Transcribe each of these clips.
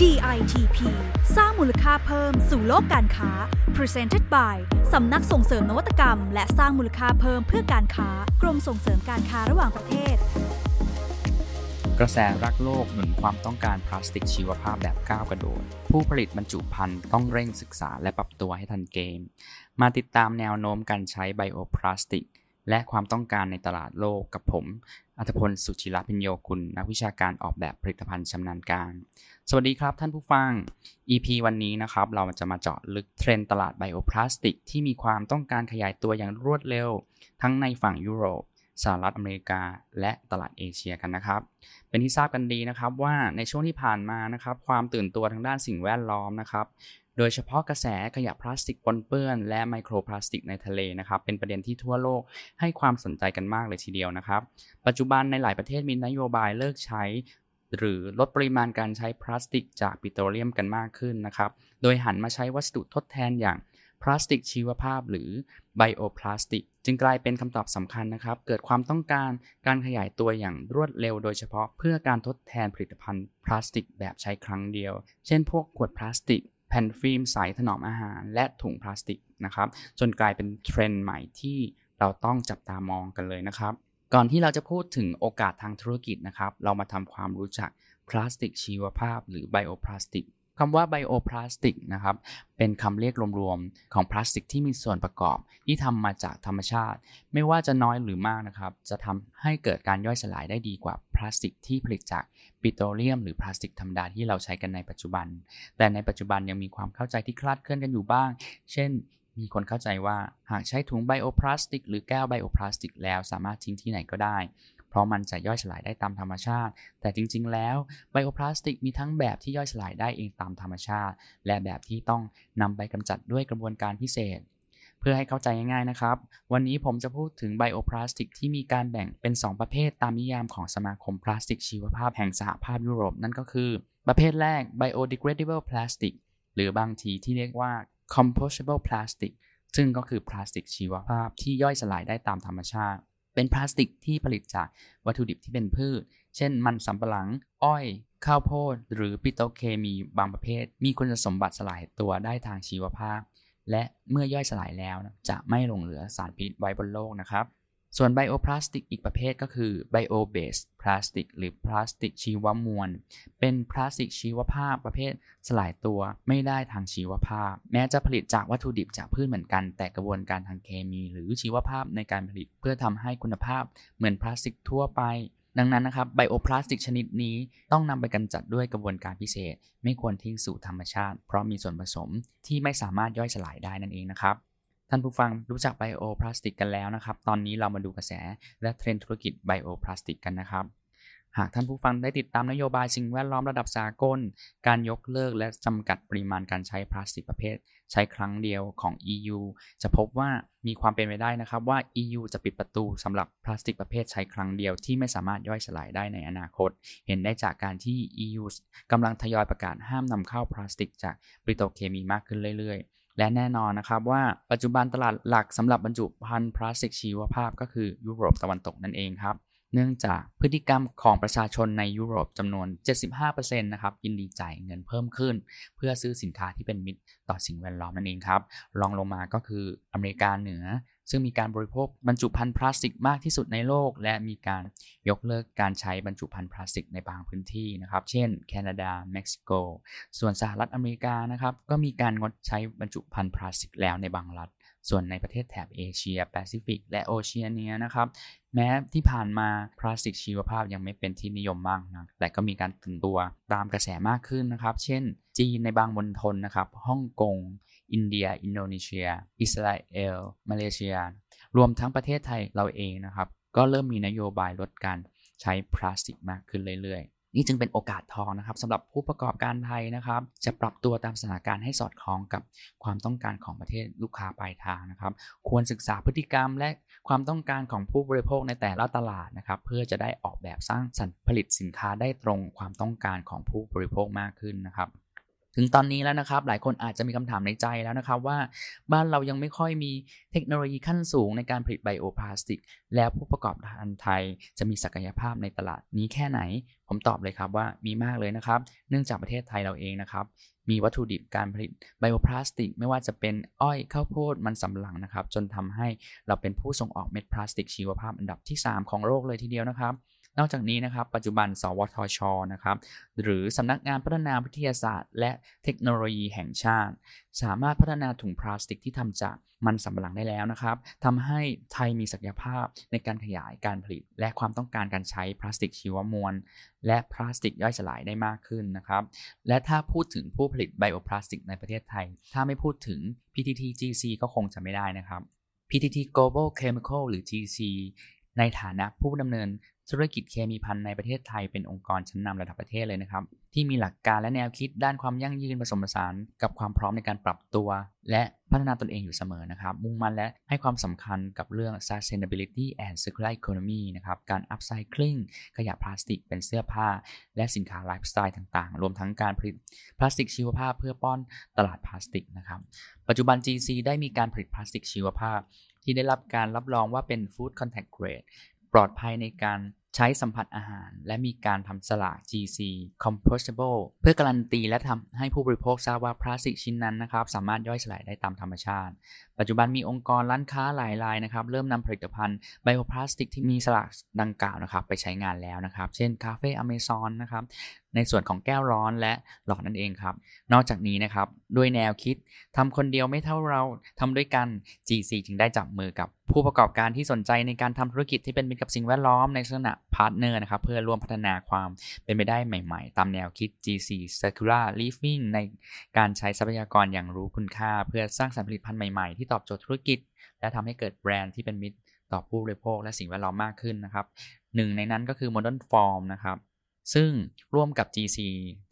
DITP สร้างมูลค่าเพิ่มสู่โลกการค้า Presented by สำนักส่งเสริมนวัตกรรม และสร้างมูลค่าเพิ่มเพื่อการค้ากรมส่งเสริมการค้าระหว่างประเทศ กระแสรักโลกหนุนความต้องการพลาสติกชีวภาพแบบก้าวกระโดด ผู้ผลิตบรรจุภัณฑ์ต้องเร่งศึกษาและปรับตัวให้ทันเกม มาติดตามแนวโน้มการใช้ไบโอพลาสติก และความต้องการในตลาดโลกกับผม อัธพลสุชิรพิญโยคุณนักวิชาการออกแบบผลิตภัณฑ์ชำนาญการ สวัสดีครับท่านผู้ฟัง EP วันนี้นะครับ เราจะมาเจาะลึกเทรนด์ตลาดไบโอพลาสติก ที่มีความต้องการขยายตัวอย่างรวดเร็ว ทั้งในฝั่งยุโรป สหรัฐอเมริกา และตลาดเอเชียกันนะครับ เป็นที่ทราบกันดีนะครับว่าในช่วงที่ผ่านมานะครับความตื่นตัวทางด้านสิ่งแวดล้อมนะครับโดยเฉพาะกระแสขยะพลาสติกปนเปื้อน และไมโครพลาสติกในทะเลนะครับ เป็นประเด็นที่ทั่วโลกให้ความสนใจกันมากเลยทีเดียวนะครับ ปัจจุบันในหลายประเทศมีนโยบายเลิกใช้ หรือลดปริมาณการใช้พลาสติกจากปิโตรเลียมกันมากขึ้นนะครับ โดยหันมาใช้วัสดุทดแทนอย่าง พลาสติกชีวภาพหรือไบโอพลาสติกจึงกลายเป็นคำตอบสำคัญนะครับ เกิดความต้องการการขยายตัวอย่างรวดเร็วโดยเฉพาะเพื่อการทดแทนผลิตภัณฑ์พลาสติกแบบใช้ครั้งเดียว เช่นพวกขวดพลาสติก แผ่นฟิล์มใสถนอมอาหาร และถุงพลาสติกนะครับ จนกลายเป็นเทรนด์ใหม่ที่เราต้องจับตามองกันเลยนะครับ ก่อนที่เราจะพูดถึงโอกาสทางธุรกิจนะครับ เรามาทำความรู้จักพลาสติกชีวภาพ หรือไบโอพลาสติก คำว่าไบโอพลาสติกนะครับ เป็นคำเรียกรวมๆ ของพลาสติกที่มีส่วนประกอบ ที่ทำมาจากธรรมชาติ ไม่ว่าจะน้อยหรือมากนะครับ จะทำให้เกิดการย่อยสลายได้ดีกว่าพลาสติกที่ผลิตจากปิโตรเลียม หรือพลาสติกธรรมดาที่เราใช้กันในปัจจุบัน แต่ในปัจจุบันยังมีความเข้าใจที่คลาดเคลื่อนกันอยู่บ้าง เช่น มีคนเข้าใจว่าหากใช้ถุงไบโอพลาสติก หรือแก้วไบโอพลาสติกแล้วสามารถทิ้งที่ไหนก็ได้ เพราะมันจะย่อยสลายได้ตามธรรมชาติ แต่จริง ๆ แล้วไบโอพลาสติกมีทั้งแบบที่ย่อยสลายได้เองตามธรรมชาติ และแบบที่ต้องนำไปกำจัดด้วยกระบวนการพิเศษ เพื่อให้เข้าใจง่ายๆนะครับ วันนี้ผมจะพูดถึงไบโอพลาสติกที่มีการแบ่งเป็น 2 ประเภทตามนิยามของสมาคมพลาสติกชีวภาพแห่งสหภาพยุโรปนั่นก็คือ ประเภทแรก biodegradable plastic หรือบางทีที่เรียกว่า compostable plastic ซึ่งก็คือพลาสติกชีวภาพที่ย่อยสลายได้ตามธรรมชาติ เป็นพลาสติกที่ผลิตจากวัตถุดิบที่เป็นพืช เช่น มันสำปะหลัง อ้อย ข้าวโพด หรือปิโตเคมีบางประเภท มีคุณสมบัติสลายตัวได้ทางชีวภาพ และเมื่อย่อยสลายแล้วจะไม่หลงเหลือสารพิษไว้บนโลกนะครับ ส่วนไบโอพลาสติกอีกประเภทก็คือไบโอเบสพลาสติกหรือพลาสติกชีวมวล เป็นพลาสติกชีวภาพประเภทสลายตัวไม่ได้ทางชีวภาพ แม้จะผลิตจากวัตถุดิบจากพืชเหมือนกัน แต่กระบวนการทางเคมีหรือชีวภาพในการผลิตเพื่อทำให้คุณภาพเหมือนพลาสติกทั่วไป ดังนั้นนะครับไบโอพลาสติกชนิดนี้ต้องนำไปกำจัดด้วยกระบวนการพิเศษ ไม่ควรทิ้งสู่ธรรมชาติ เพราะมีส่วนผสมที่ไม่สามารถย่อยสลายได้นั่นเองนะครับ ท่านผู้ฟังรู้จักไบโอพลาสติกกันแล้วนะครับ ตอนนี้เรามาดูกระแสและเทรนด์ธุรกิจไบโอพลาสติกกันนะครับ หากท่านผู้ฟังได้ติดตามนโยบายสิ่งแวดล้อมระดับสากล การยกเลิกและจำกัดปริมาณการใช้พลาสติกประเภท ใช้ครั้งเดียวของ EU จะพบว่ามีความเป็นไปได้นะครับว่า EU จะปิดประตูสำหรับพลาสติกประเภทใช้ครั้งเดียวที่ไม่สามารถย่อยสลายได้ในอนาคต เห็นได้จากการที่ EU กำลังทยอยประกาศห้ามนำเข้าพลาสติกจากปริโตเคมีมากขึ้นเรื่อยๆ และแน่นอนนะครับว่าปัจจุบันตลาดหลักสำหรับบรรจุภัณฑ์พลาสติกชีวภาพก็คือยุโรปตะวันตกนั่นเองครับ เนื่องจากพฤติกรรมของประชาชนในยุโรปจำนวน 75%นะครับยินดีจ่ายเงินเพิ่มขึ้น เพื่อซื้อสินค้าที่เป็นมิตรต่อสิ่งแวดล้อมนั่นเองครับรองลงมาก็คืออเมริกาเหนือซึ่งมีการบริโภคบรรจุภัณฑ์พลาสติกมากที่สุดในโลก และมีการยกเลิกการใช้บรรจุภัณฑ์พลาสติกในบางพื้นที่นะครับ เช่น แคนาดา เม็กซิโก ส่วนสหรัฐอเมริกานะครับก็มีการงดใช้บรรจุภัณฑ์พลาสติกแล้วในบางรัฐ ส่วนในประเทศแถบเอเชียแปซิฟิกและโอเชียเนียนะครับแม้ที่ผ่านมาพลาสติกชีวภาพยังไม่เป็นที่นิยมมากนะแต่ก็มีการตื่นตัวตามกระแสมากขึ้นนะครับ เช่น จีนในบางมณฑลนะครับฮ่องกง อินเดีย อินโดนีเซีย อิสราเอล มาเลเซีย รวมทั้งประเทศไทยเราเองนะครับ ก็เริ่มมีนโยบายลดการใช้พลาสติกมากขึ้นเรื่อยๆ นี่จึงเป็นโอกาสทองนะครับสำหรับผู้ประกอบการไทยนะครับ จะปรับตัวตามสถานการณ์ให้สอดคล้องกับความต้องการของประเทศลูกค้าปลายทางนะครับ ควรศึกษาพฤติกรรมและความต้องการของผู้บริโภคในแต่ละตลาดนะครับ เพื่อจะได้ออกแบบสร้างสรรค์ผลิตสินค้าได้ตรงความต้องการของผู้บริโภคมากขึ้นนะครับ ถึงตอนนี้แล้วนะครับ หลายคนอาจจะมีคำถามในใจแล้วนะครับว่าบ้านเรายังไม่ค่อยมีเทคโนโลยีขั้นสูงในการผลิตไบโอพลาสติก แล้วผู้ประกอบการไทยจะมีศักยภาพในตลาดนี้แค่ไหน ผมตอบเลยครับว่ามีมากเลยนะครับ เนื่องจากประเทศไทยเราเองนะครับ มีวัตถุดิบการผลิตไบโอพลาสติก ไม่ว่าจะเป็นอ้อยข้าวโพดมันสำปะหลังนะครับ จนทำให้เราเป็นผู้ส่งออกเม็ดพลาสติกชีวภาพอันดับที่ 3 ของโลกเลยทีเดียวนะครับ นอกจากนี้นะครับปัจจุบัน สวทชนะครับหรือสำนักงานพัฒนาวิทยาศาสตร์ และเทคโนโลยีแห่งชาติ สามารถพัฒนาถุงพลาสติกที่ทำจากมันสำปะหลังได้แล้วนะครับทำให้ไทยมีศักยภาพในการขยายการผลิต และความต้องการการใช้พลาสติกชีวมวล และพลาสติกย่อยสลายได้มากขึ้นนะครับ และถ้าพูดถึงผู้ผลิตไบโอพลาสติกในประเทศไทย ถ้าไม่พูดถึง PTT GC ก็คงจะไม่ได้นะครับ PTT Global Chemical หรือ GC ในฐานะผู้ดำเนิน ธุรกิจเคมีพันในประเทศไทยเป็นองค์กรชั้นนำระดับประเทศเลยนะครับ ที่มีหลักการและแนวคิดด้านความยั่งยืนผสมผสาน กับความพร้อมในการปรับตัว และพัฒนาตนเองอยู่เสมอนะครับ มุ่งมั่นและให้ความสำคัญกับเรื่อง sustainability and circular economy นะครับการ upcycling ขยะพลาสติกเป็นเสื้อผ้า และสินค้าไลฟ์สไตล์ต่างๆ รวมทั้งการผลิตพลาสติกชีวภาพเพื่อป้อนตลาดพลาสติกนะครับปัจจุบัน GC ได้มีการผลิตพลาสติกชีวภาพ ที่ได้รับการรับรองว่าเป็น food contact grade ปลอดภัยในการ ใช้สัมผัสอาหาร และมีการทำฉลาก GC compostable เพื่อการันตีและทำให้ผู้บริโภคทราบว่าพลาสติกชิ้นนั้นนะครับสามารถย่อยสลายได้ตามธรรมชาติ ปัจจุบันมีองค์กรร้านค้าหลายรายนะครับเริ่มนำผลิตภัณฑ์ไบโอพลาสติกที่มีฉลากดังกล่าวนะครับไปใช้งานแล้วนะครับ เช่นคาเฟ่อเมซอนนะครับในส่วนของแก้วร้อนและหลอดนั่นเองครับ นอกจากนี้นะครับด้วยแนวคิดทำคนเดียวไม่เท่าเราทำด้วยกัน GC จึงได้จับมือกับ ผู้ประกอบการที่สนใจในการทำธุรกิจที่เป็นมิตรกับสิ่งแวดล้อมในลักษณะ partner นะครับเพื่อร่วมพัฒนาความเป็นไปได้ใหม่ ๆ ตามแนวคิด GC Circular Living ในการใช้ทรัพยากรอย่างรู้คุณค่า เพื่อสร้างสรรค์ผลิตภัณฑ์ใหม่ๆ ที่ตอบโจทย์ธุรกิจ และทำให้เกิดแบรนด์ที่เป็นมิตรต่อผู้บริโภคและสิ่งแวดล้อมมากขึ้นนะครับหนึ่งในนั้นก็คือ Modern Form นะครับซึ่งร่วมกับ GC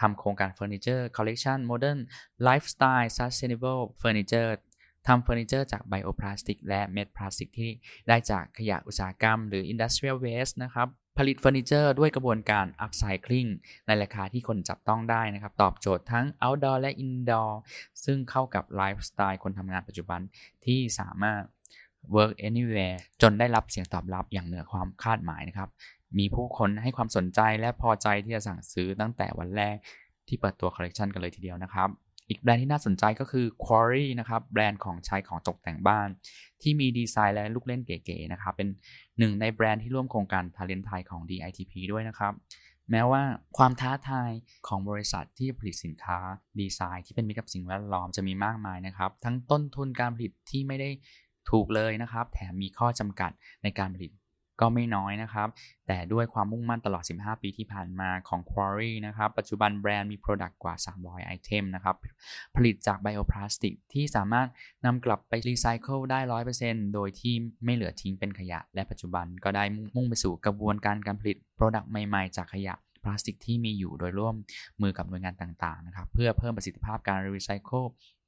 ทำโครงการเฟอร์นิเจอร์คอลเลกชัน Modernable Furniture ทำเฟอร์นิเจอร์จากไบโอพลาสติกและเม็ดพลาสติกที่ได้จากขยะอุตสาหกรรม หรือ Industrial Waste นะครับผลิตเฟอร์นิเจอร์ด้วยกระบวนการ Upcycling ในราคาที่คนจับต้องได้นะครับ ตอบโจทย์ทั้ง Outdoor และ Indoor ซึ่งเข้ากับไลฟ์สไตล์คนทำงานปัจจุบันที่สามารถ work anywhere จนได้รับเสียงตอบรับอย่างเหนือความคาดหมายนะครับ มีผู้คนให้ความสนใจและพอใจที่จะสั่งซื้อตั้งแต่วันแรกที่เปิดตัวคอลเลกชันกันเลยทีเดียวนะครับ อีกแบรนด์ที่น่าสนใจก็คือ Qualy นะครับ แบรนด์ของใช้ของตกแต่งบ้าน ที่มีดีไซน์และลูกเล่นเก๋ๆนะครับ เป็นหนึ่งในแบรนด์ที่ร่วมโครงการ Talent ไทยของ DITP ด้วยนะครับ แม้ว่าความท้าทายของบริษัทที่ผลิตสินค้าดีไซน์ที่เป็นมิตรกับสิ่งแวดล้อมจะมีมากมายนะครับ ทั้งต้นทุนการผลิตที่ไม่ได้ถูกเลยนะครับ แถมมีข้อจำกัดในการผลิต ก็ไม่น้อยนะครับ แต่ด้วยความมุ่งมั่นตลอด 15 ปีที่ผ่านมาของ Qualy นะครับ ปัจจุบันแบรนด์มี Product กว่า 300 item นะครับ ผลิตจากไบโอพลาสติกที่สามารถนำกลับไปรีไซเคิลได้ 100%โดยที่ไม่เหลือทิ้งเป็นขยะ และปัจจุบันก็ได้มุ่งไปสู่กระบวนการการผลิต Product ใหม่ๆ จากขยะพลาสติกที่มีอยู่โดยร่วมมือกับหน่วยงานต่างๆนะครับเพื่อเพิ่มประสิทธิภาพการรีไซเคิล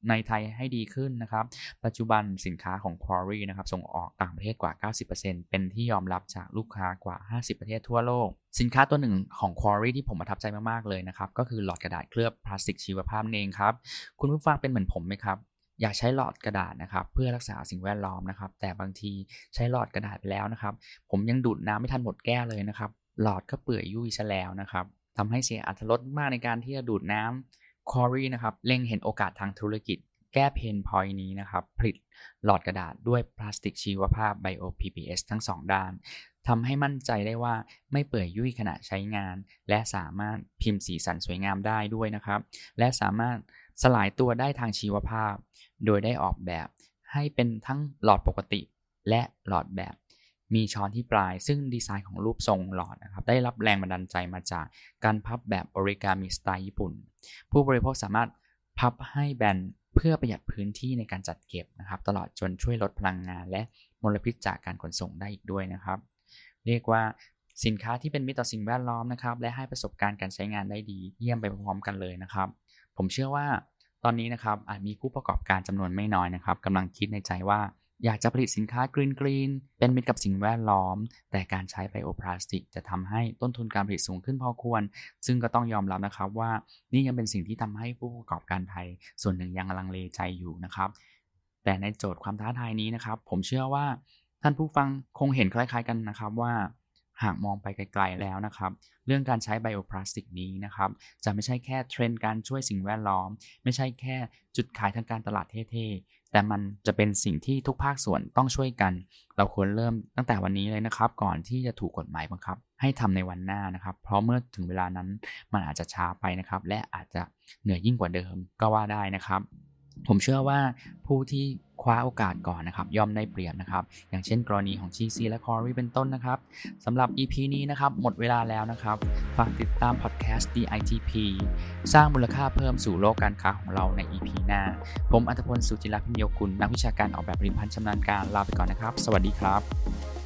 ในไทยให้ดีขึ้นนะครับ ปัจจุบันสินค้าของ Qualy นะครับ ส่งออกต่างประเทศกว่า 90%เป็นที่ยอมรับจากลูกค้ากว่า 50 ประเทศทั่วโลก สินค้าตัวหนึ่งของ Qualy ที่ผมประทับใจมากๆเลยนะครับ ก็คือหลอดกระดาษเคลือบพลาสติกชีวภาพเองครับ คุณผู้ฟังเป็นเหมือนผมไหมครับอยากใช้หลอดกระดาษนะครับเพื่อรักษาสิ่งแวดล้อมนะครับแต่บางทีใช้หลอดกระดาษไปแล้วนะครับ ผมยังดูดน้ำไม่ทันหมดแก้วเลยนะครับ หลอดก็เปื่อยยุ่ยซะแล้วนะครับทำให้เสียอัตรสมากในการที่จะดูดน้ำ คอรีนะครับเล็งเห็นโอกาสทางธุรกิจ แก้เพนพอยนี้นะครับ ผลิตหลอดกระดาษด้วยพลาสติกชีวภาพ Bio PPS ทั้ง 2 ด้านทำให้มั่นใจได้ว่าไม่เปื่อยยุ่ยขณะใช้งาน และสามารถพิมพ์สีสันสวยงามได้ด้วยนะครับ และสามารถสลายตัวได้ทางชีวภาพ โดยได้ออกแบบให้เป็นทั้งหลอดปกติและหลอดแบบ มีช้อนที่ปลาย ซึ่งดีไซน์ของรูปทรงหลอดนะครับได้รับแรงบันดาลใจมาจากการพับแบบออริกามิสไตล์ญี่ปุ่น ผู้บริโภคสามารถพับให้แบนเพื่อประหยัดพื้นที่ในการจัดเก็บนะครับตลอดจนช่วยลดพลังงาน และมลพิษจากการขนส่งได้อีกด้วยนะครับ เรียกว่าสินค้าที่เป็นมิตรต่อสิ่งแวดล้อมนะครับและให้ประสบการณ์การใช้งานได้ดีเยี่ยมไปพร้อมกันเลยนะครับ ผมเชื่อว่าตอนนี้นะครับอาจมีผู้ประกอบการจำนวนไม่น้อยนะครับกำลังคิดในใจว่า อยากจะผลิตสินค้ากรีนกรีนเป็นมิตรกับสิ่งแวดล้อม แต่การใช้ไบโอพลาสติก จะทำให้ต้นทุนการผลิตสูงขึ้นพอควร ซึ่งก็ต้องยอมรับนะครับว่านี่ยังเป็นสิ่งที่ทำให้ผู้ประกอบการไทย ส่วนหนึ่งยังลังเลใจอยู่นะครับ แต่ในโจทย์ความท้าทายนี้นะครับ ผมเชื่อว่าท่านผู้ฟังคงเห็นคล้ายๆกันนะครับว่าหากมองไปไกลๆแล้วนะครับ เรื่องการใช้ไบโอพลาสติกนี้นะครับ จะไม่ใช่แค่เทรนด์การช่วยสิ่งแวดล้อม ไม่ใช่แค่จุดขายทางการตลาดเท่ๆ แต่มันจะเป็นสิ่งที่ทุกภาคส่วนต้องช่วยกัน เราควรเริ่มตั้งแต่วันนี้เลยนะครับ ก่อนที่จะถูกกฎหมายบังคับ ให้ทำในวันหน้านะครับ เพราะเมื่อถึงเวลานั้นมันอาจจะช้าไปนะครับ และอาจจะเหนื่อยยิ่งกว่าเดิมก็ว่าได้นะครับ ผมเชื่อว่าผู้ที่คว้าโอกาสก่อนนะครับย่อมได้เปรียบนะครับ อย่างเช่นกรณีของ GC และ Corey เป็นต้นนะครับสำหรับ EP นี้นะครับหมดเวลาแล้วนะครับ ฝากติดตามพอดแคสต์ DITP สร้างมูลค่าเพิ่มสู่โลกการค้าของเราใน EP หน้า ผมอัตพลสุจิรพิมโยกุลนักวิชาการออกแบบผลิตภัณฑ์ชำนาญการลาไปก่อนนะครับ สวัสดีครับ